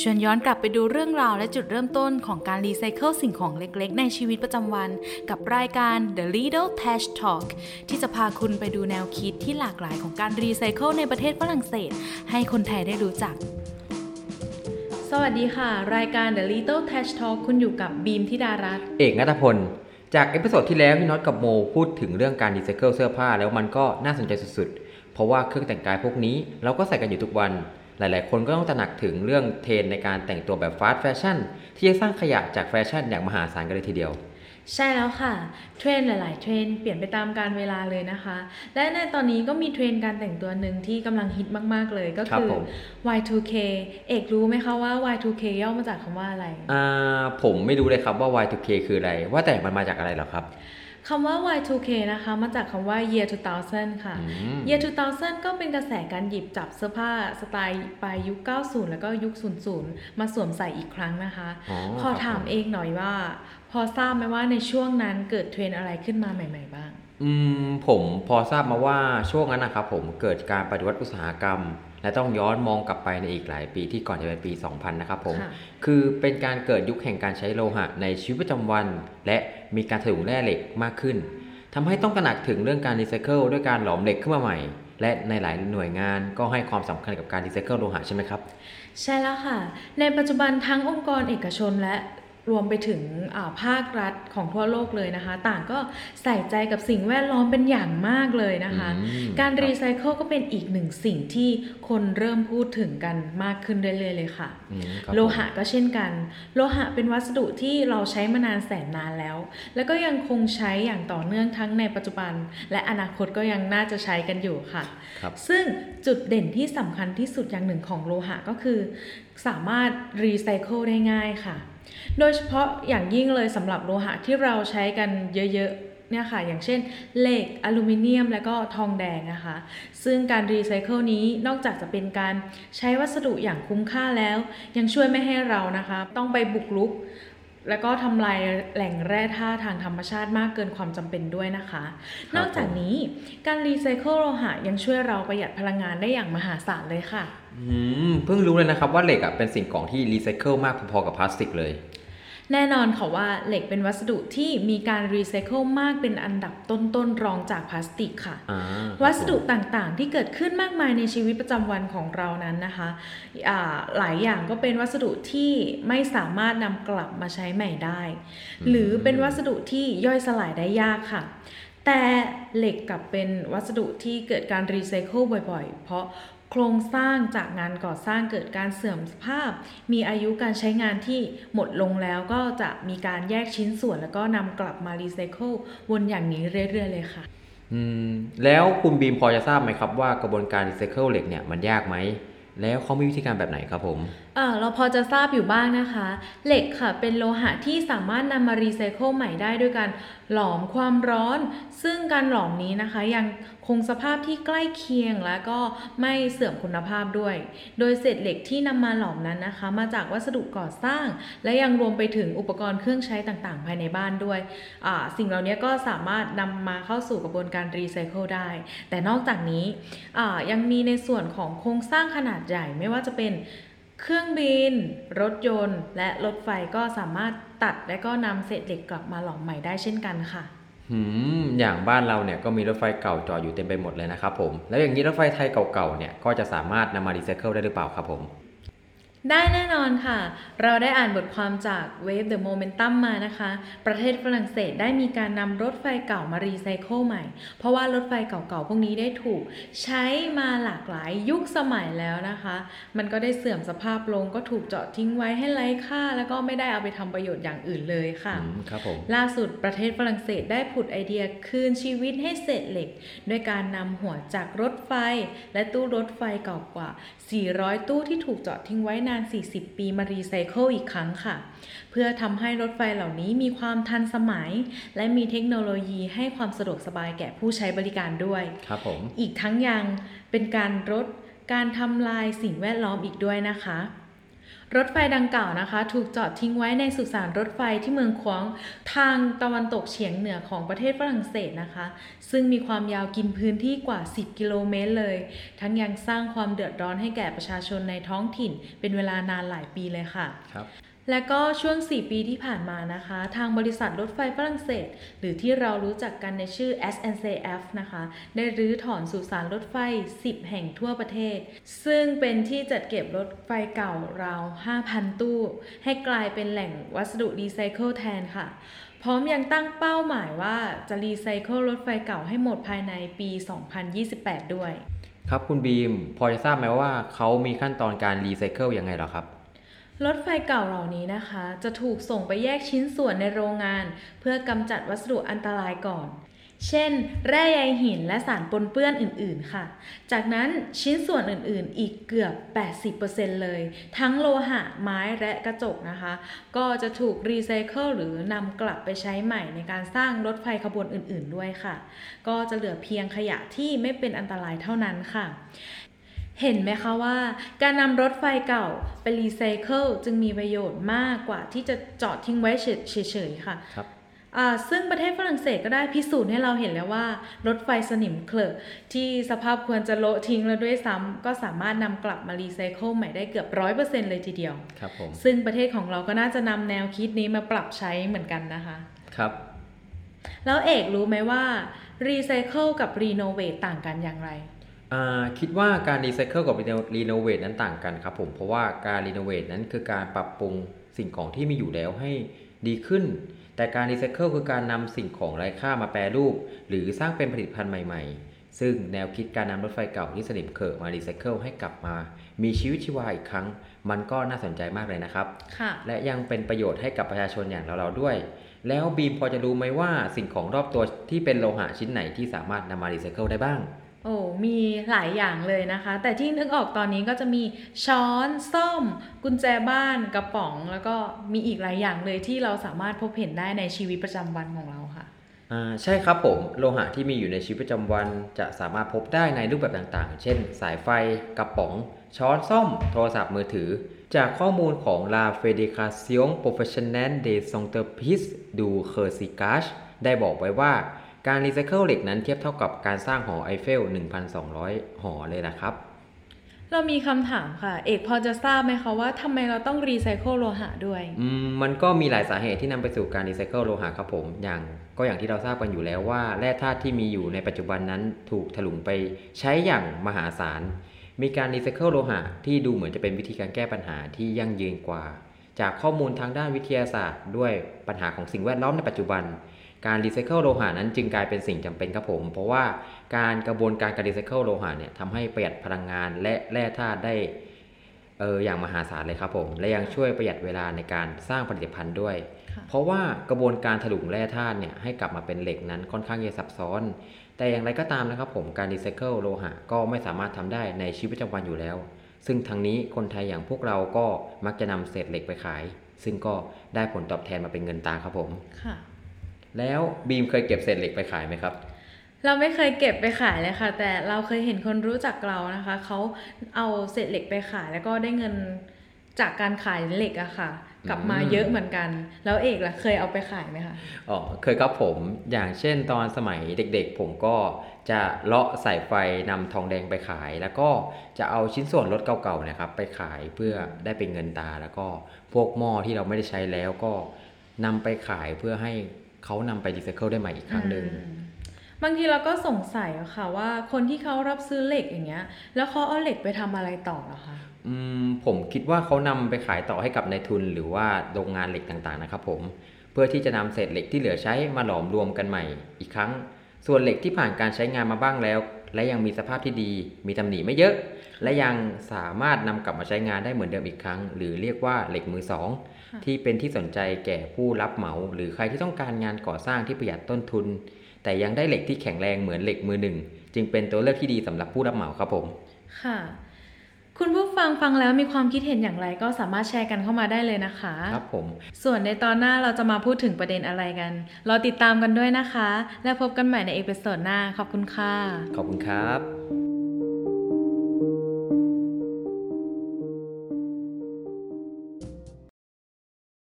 ชวนย้อนกลับไปดูเรื่องราวและจุดเริ่มต้นของการรีไซเคิลสิ่งของเล็กๆ ในชีวิตประจำวัน กับรายการ The Little Trash Talk ที่จะพาคุณไปดูแนวคิดที่หลากหลายของการรีไซเคิลในประเทศฝรั่งเศส ให้คนไทยได้รู้จัก สวัสดีค่ะ รายการ The Little Trash Talk คุณอยู่กับบีมธิดารัตน์เอกนัทพลจาก episode ที่แล้วพี่น็อตกับโมพูดถึงเรื่องการรีไซเคิลเสื้อผ้าแล้วมันก็น่าสนใจสุดๆ เพราะว่าเครื่องแต่งกายพวกนี้เราก็ใส่กันอยู่ทุกวัน หลายๆ คนก็ต้องตระหนักถึงเรื่องเทรนด์ในการแต่งตัวแบบ fast fashion ที่จะสร้างขยะจากแฟชั่นอย่างมหาศาลกันเลยทีเดียว ใช่แล้วค่ะ เทรนด์หลาย ๆ เทรนด์เปลี่ยนไปตามกาลเวลาเลยนะคะ และในตอนนี้ก็มีเทรนด์การแต่งตัวหนึ่งที่กำลังฮิตมาก ๆ เลยก็ครับคือผม Y2K เอกรู้ไหมคะว่า Y2K ย่อมาจากคำว่าอะไรอ่าผมไม่รู้เลยครับว่า Y2K คืออะไร ว่าแต่มันมาจากอะไรเหรอครับ คำว่า Y2K นะคะ มาจากคำว่า year 2000 ค่ะอืม year 2000 ก็เป็นกระแสการหยิบจับเสื้อผ้าสไตล์ปลายยุค 90 แล้วก็ยุค 00 มาสวมใส่อีกครั้งนะคะอ๋อขอครับถามผมเองหน่อยว่า พอทราบไหมว่าในช่วงนั้นเกิดเทรนด์อะไรขึ้นมาใหม่ ๆ บ้าง อืมผมพอทราบมาว่าช่วงนั้นนะครับผมเกิดการปฏิวัติอุตสาหกรรม และต้องย้อนมองกลับไปในอีกหลายปีที่ก่อนจะเป็นปี 2000 นะครับผม ค่ะ คือเป็นการเกิดยุคแห่งการใช้โลหะในชีวิตประจำวัน และมีการถลุงแร่เหล็กมากขึ้นทำให้ต้องตระหนักถึงเรื่องการรีไซเคิลด้วยการหลอมเหล็กขึ้นมาใหม่ และในหลายหน่วยงานก็ให้ความสำคัญกับการรีไซเคิลโลหะใช่ไหมครับ ใช่แล้วค่ะ ในปัจจุบันทั้งองค์กรเอกชนและ รวมไปถึงอ่าภาครัฐของทั่วโลกเลยนะคะ ต่างก็ใส่ใจกับสิ่งแวดล้อมเป็นอย่างมากเลยนะคะอืมการครับรีไซเคิลก็เป็นอีกหนึ่งสิ่งที่คนเริ่มพูดถึงกันมากขึ้นเรื่อยๆเลยค่ะอืมครับโลหะก็เช่นกัน โลหะเป็นวัสดุที่เราใช้มานานแสนนานแล้ว แล้วก็ยังคงใช้อย่างต่อเนื่องทั้งในปัจจุบัน และอนาคตก็ยังน่าจะใช้กันอยู่ค่ะครับซึ่งจุดเด่นที่สำคัญที่สุดอย่างหนึ่งของโลหะก็คือ สามารถรีไซเคิลได้ง่ายค่ะ โดยเฉพาะอย่างยิ่งเลยสำหรับโลหะที่เราใช้กันเยอะๆเนี่ยค่ะ อย่างเช่นเหล็กอลูมิเนียม และก็ทองแดงนะคะ ซึ่งการรีไซเคิลนี้นอกจากจะเป็นการใช้วัสดุอย่างคุ้มค่าแล้ว ยังช่วยไม่ให้เรานะคะ ต้องไปบุกรุก แล้วก็ทำลายแหล่งแร่ธาตุทางธรรมชาติมากเกินความจำเป็นด้วยนะคะครับนอกจากนี้การรีไซเคิลโลหะยังช่วยเราประหยัดพลังงานได้อย่างมหาศาลเลยค่ะอืมเพิ่งรู้เลยนะครับว่าเหล็กอะเป็นสิ่งของที่รีไซเคิลมากพอๆกับพลาสติกเลย แน่นอนค่ะว่าเหล็กเป็นวัสดุที่มีการรีไซเคิลมากเป็นอันดับต้นๆรองจากพลาสติกค่ะอ่าวัสดุต่างๆที่เกิดขึ้นมากมายในชีวิตประจำวันของเรานั้นนะคะอ่าหลายอย่างก็เป็นวัสดุที่ไม่สามารถนำกลับมาใช้ใหม่ได้ หรือเป็นวัสดุที่ย่อยสลายได้ยากค่ะแต่เหล็กกลับเป็นวัสดุที่เกิดการรีไซเคิลบ่อยๆ เพราะ โครงสร้างจากงานก่อสร้างเกิดการเสื่อมสภาพ มีอายุการใช้งานที่หมดลงแล้วก็จะมีการแยกชิ้นส่วนแล้วก็นำกลับมารีไซเคิลวนอย่างนี้เรื่อยๆเลยค่ะอืมแล้วคุณบีมพอจะทราบไหมครับว่ากระบวนการรีไซเคิลเหล็กเนี่ยมันยากไหม แล้วเขามีวิธีการแบบไหนครับผม เราพอจะทราบอยู่บ้างนะคะ เหล็กค่ะเป็นโลหะที่สามารถนำมารีไซเคิลใหม่ได้ด้วยการหลอมความร้อน ซึ่งการหลอมนี้นะคะ ยังคงสภาพที่ใกล้เคียงและก็ไม่เสื่อมคุณภาพด้วย โดยเศษเหล็กที่นำมาหลอมนั้นนะคะ มาจากวัสดุก่อสร้าง และยังรวมไปถึงอุปกรณ์เครื่องใช้ต่างๆ ภายในบ้านด้วย สิ่งเหล่านี้ก็สามารถนำมาเข้าสู่กระบวนการรีไซเคิลได้ แต่นอกจากนี้ยังมีในส่วนของโครงสร้างขนาดใหญ่ไม่ว่าจะเป็น เครื่องบิน รถยนต์ และรถไฟก็สามารถตัดและก็นำเศษเหล็กกลับมาหลอมใหม่ได้เช่นกันค่ะหืมอย่างบ้านเราเนี่ยก็มีรถไฟเก่าจอดอยู่เต็มไปหมดเลยนะครับผม แล้วอย่างนี้รถไฟไทยเก่าๆเนี่ยก็จะสามารถนำมารีไซเคิลได้หรือเปล่าครับผม ได้แน่นอนค่ะ เราได้อ่านบทความจาก Wave the Momentum มานะคะ ประเทศฝรั่งเศสได้มีการนำรถไฟเก่ามารีไซเคิลใหม่ เพราะว่ารถไฟเก่าๆ พวกนี้ได้ถูกใช้มาหลากหลายยุคสมัยแล้วนะคะ มันก็ได้เสื่อมสภาพลงก็ถูกเจาะทิ้งไว้ให้ไร้ค่า แล้วก็ไม่ได้เอาไปทำประโยชน์อย่างอื่นเลยค่ะอืมครับผมล่าสุดประเทศฝรั่งเศสได้ผุดไอเดียคืนชีวิตให้เศษเหล็ก ด้วยการนำหัวจากรถไฟ และตู้รถไฟเก่ากว่า 400 ตู้ที่ถูกเจาะทิ้งไว้นาน40 ปีมารีไซเคิลอีกครั้งค่ะ เพื่อทำให้รถไฟเหล่านี้มีความทันสมัย และมีเทคโนโลยีให้ความสะดวกสบายแก่ผู้ใช้บริการด้วย ครับผม อีกทั้งยังเป็นการลดการทำลายสิ่งแวดล้อมอีกด้วยนะคะ รถไฟดังกล่าวนะคะ ถูกจอดทิ้งไว้ในสุสานรถไฟที่เมืองควางทางตะวันตกเฉียงเหนือของประเทศฝรั่งเศสนะคะ ซึ่งมีความยาวกินพื้นที่กว่า 10 กิโลเมตรเลย ทั้งยังสร้างความเดือดร้อนให้แก่ประชาชนในท้องถิ่น เป็นเวลานานหลายปีเลยค่ะครับ และก็ช่วง 4 ปีที่ผ่านมานะคะ ทางบริษัทรถไฟฝรั่งเศส หรือที่เรารู้จักกันในชื่อ SNCF นะคะ ได้รื้อถอนสุสานรถไฟ 10 แห่งทั่วประเทศ ซึ่งเป็นที่จัดเก็บรถไฟเก่าราว 5,000 ตู้ ให้กลายเป็นแหล่งวัสดุรีไซเคิลแทนค่ะพร้อมยังตั้งเป้าหมายว่าจะรีไซเคิลรถไฟเก่าให้หมดภายในปี 2028 ด้วย ครับคุณบีม พอจะทราบไหมว่าเขามีขั้นตอนการรีไซเคิลยังไงหรอครับ รถไฟเก่าเหล่านี้นะคะ จะถูกส่งไปแยกชิ้นส่วนในโรงงาน เพื่อกำจัดวัสดุอันตรายก่อน เช่น แร่ใยหินและสารปนเปื้อนอื่น ๆ ค่ะ จากนั้นชิ้นส่วนอื่น ๆ อีกเกือบ 80%เลย ทั้งโลหะ ไม้และกระจกนะคะ ก็จะถูกรีไซเคิลหรือนำกลับไปใช้ใหม่ในการสร้างรถไฟขบวนอื่น ๆ ด้วยค่ะ ก็จะเหลือเพียงขยะที่ไม่เป็นอันตรายเท่านั้นค่ะ เห็นไหมคะว่า การนำรถไฟเก่าไปรีไซเคิลจึงมีประโยชน์มากกว่าที่จะจอดทิ้งไว้เฉยๆค่ะครับอ่าซึ่งประเทศฝรั่งเศสก็ได้พิสูจน์ให้เราเห็นแล้วว่า รถไฟสนิมเขรอะที่สภาพควรจะโละทิ้งแล้วด้วยซ้ำก็สามารถนำกลับมารีไซเคิลใหม่ได้เกือบร้อยเปอร์เซ็นต์เลยทีเดียวครับผมซึ่งประเทศของเราก็น่าจะนำแนวคิดนี้มาปรับใช้เหมือนกันนะคะครับ แล้วเอกรู้ไหมว่ารีไซเคิลกับรีโนเวทต่างกันอย่างไรอ่า คิดว่าการรีไซเคิลกับรีโนเวทนั้นต่างกันครับผมเพราะว่าการรีโนเวทนั้นคือการปรับปรุงสิ่งของที่มีอยู่แล้วให้ดีขึ้น แต่การรีไซเคิลคือการนำสิ่งของไร้ค่ามาแปรรูป หรือสร้างเป็นผลิตภัณฑ์ใหม่ ๆ ซึ่งแนวคิดการนำรถไฟเก่าที่สนิมเขรอะมารีไซเคิลให้กลับมา มีชีวิตชีวาอีกครั้ง มันก็น่าสนใจมากเลยนะครับค่ะและยังเป็นประโยชน์ให้กับประชาชนอย่างเราๆด้วย แล้วบีมพอจะรู้ไหมว่าสิ่งของรอบตัวที่เป็นโลหะชิ้นไหนที่สามารถนำมารีไซเคิลได้บ้าง โอ้มีหลายอย่างเลยนะคะ แต่ที่นึกออกตอนนี้ก็จะมีช้อนซ่อม กุญแจบ้านกระป๋อง แล้วก็มีอีกหลายอย่างเลยที่เราสามารถพบเห็นได้ในชีวิตประจำวันของเราค่ะอ่าใช่ครับผมโลหะที่มีอยู่ในชีวิตประจำวันจะสามารถพบได้ในรูปแบบต่างๆ เช่น สายไฟกระป๋อง ช้อนส้อม โทรศัพท์มือถือ จากข้อมูลของ La Fédération Professionnelle des a n t e r p i s e du Recyclage ได้บอกไว้ว่า การรีไซเคิลเหล็กนั้นเทียบเท่ากับการสร้างหอไอเฟล 1,200 หอเลยนะครับ เรามีคำถามค่ะ เอกพอจะทราบไหมคะว่าทำไมเราต้องรีไซเคิลโลหะด้วยอืมมันก็มีหลายสาเหตุที่นำไปสู่การรีไซเคิลโลหะครับผม อย่างก็อย่างที่เราทราบกันอยู่แล้วว่าแร่ธาตุที่มีอยู่ในปัจจุบันนั้นถูกถลุงไปใช้อย่างมหาศาล มีการรีไซเคิลโลหะที่ดูเหมือนจะเป็นวิธีการแก้ปัญหาที่ยั่งยืนกว่า จากข้อมูลทางด้านวิทยาศาสตร์ ด้วยปัญหาของสิ่งแวดล้อมในปัจจุบัน การรีไซเคิลโลหะนั้นจึงกลายเป็นสิ่งจำเป็นครับผม เพราะว่าการกระบวนการการรีไซเคิลโลหะเนี่ยทำให้ประหยัดพลังงานและแร่ธาตุได้เอออย่างมหาศาลเลยครับผม และยังช่วยประหยัดเวลาในการสร้างผลิตภัณฑ์ด้วย เพราะว่ากระบวนการถลุงแร่ธาตุเนี่ยให้กลับมาเป็นเหล็กนั้นค่อนข้างจะซับซ้อน แต่อย่างไรก็ตามนะครับผมการรีไซเคิลโลหะก็ไม่สามารถทำได้ในชีวิตประจำวันอยู่แล้ว ซึ่งทางนี้คนไทยอย่างพวกเราก็มักจะนำเศษเหล็กไปขาย ซึ่งก็ได้ผลตอบแทนมาเป็นเงินตาครับผมค่ะ แล้วบีมเคยเก็บเศษเหล็กไปขายไหมครับ เราไม่เคยเก็บไปขายเลยค่ะ แต่เราเคยเห็นคนรู้จักเรานะคะ เขาเอาเศษเหล็กไปขายแล้วก็ได้เงินจากการขายเหล็กอะค่ะ กลับมาอืมเยอะเหมือนกัน แล้วเอกล่ะเคยเอาไปขายไหมคะอ๋อเคยครับผมอย่างเช่นตอนสมัยเด็กๆ ผมก็จะเลาะสายไฟนำทองแดงไปขาย แล้วก็จะเอาชิ้นส่วนรถเก่าๆนะครับ ไปขายเพื่อได้เป็นเงินตาแล้วก็พวกหม้อที่เราไม่ได้ใช้แล้วก็นำไปขายเพื่อให้ เขานำไปรีไซเคิลได้ใหม่อีกครั้งหนึ่งอืมบางทีเราก็สงสัยอะค่ะว่าคนที่เขารับซื้อเหล็กอย่างเงี้ย แล้วเขาเอาเหล็กไปทำอะไรต่อเหรอคะอืมผมคิดว่าเขานำไปขายต่อให้กับนายทุนหรือว่าโรงงานเหล็กต่างๆนะครับผมเพื่อที่จะนำเศษเหล็กที่เหลือใช้มาหลอมรวมกันใหม่อีกครั้ง ส่วนเหล็กที่ผ่านการใช้งานมาบ้างแล้ว และยังมีสภาพที่ดี มีตำหนิไม่เยอะ และยังสามารถนำกลับมาใช้งานได้เหมือนเดิมอีกครั้ง หรือเรียกว่าเหล็กมือสองค่ะที่เป็นที่สนใจแก่ผู้รับเหมา หรือใครที่ต้องการงานก่อสร้างที่ประหยัดต้นทุน แต่ยังได้เหล็กที่แข็งแรงเหมือนเหล็กมือหนึ่งจึงเป็นตัวเลือกที่ดีสำหรับผู้รับเหมาครับผม ค่ะ คุณผู้ฟังฟังแล้วมีความคิดเห็นอย่างไรก็สามารถแชร์กันเข้ามาได้เลยนะคะ ครับผม ส่วนในตอนหน้าเราจะมาพูดถึงประเด็นอะไรกันรอติดตามกันด้วยนะคะ และพบกันใหม่ใน episode หน้า ขอบคุณค่ะ ขอบคุณครับ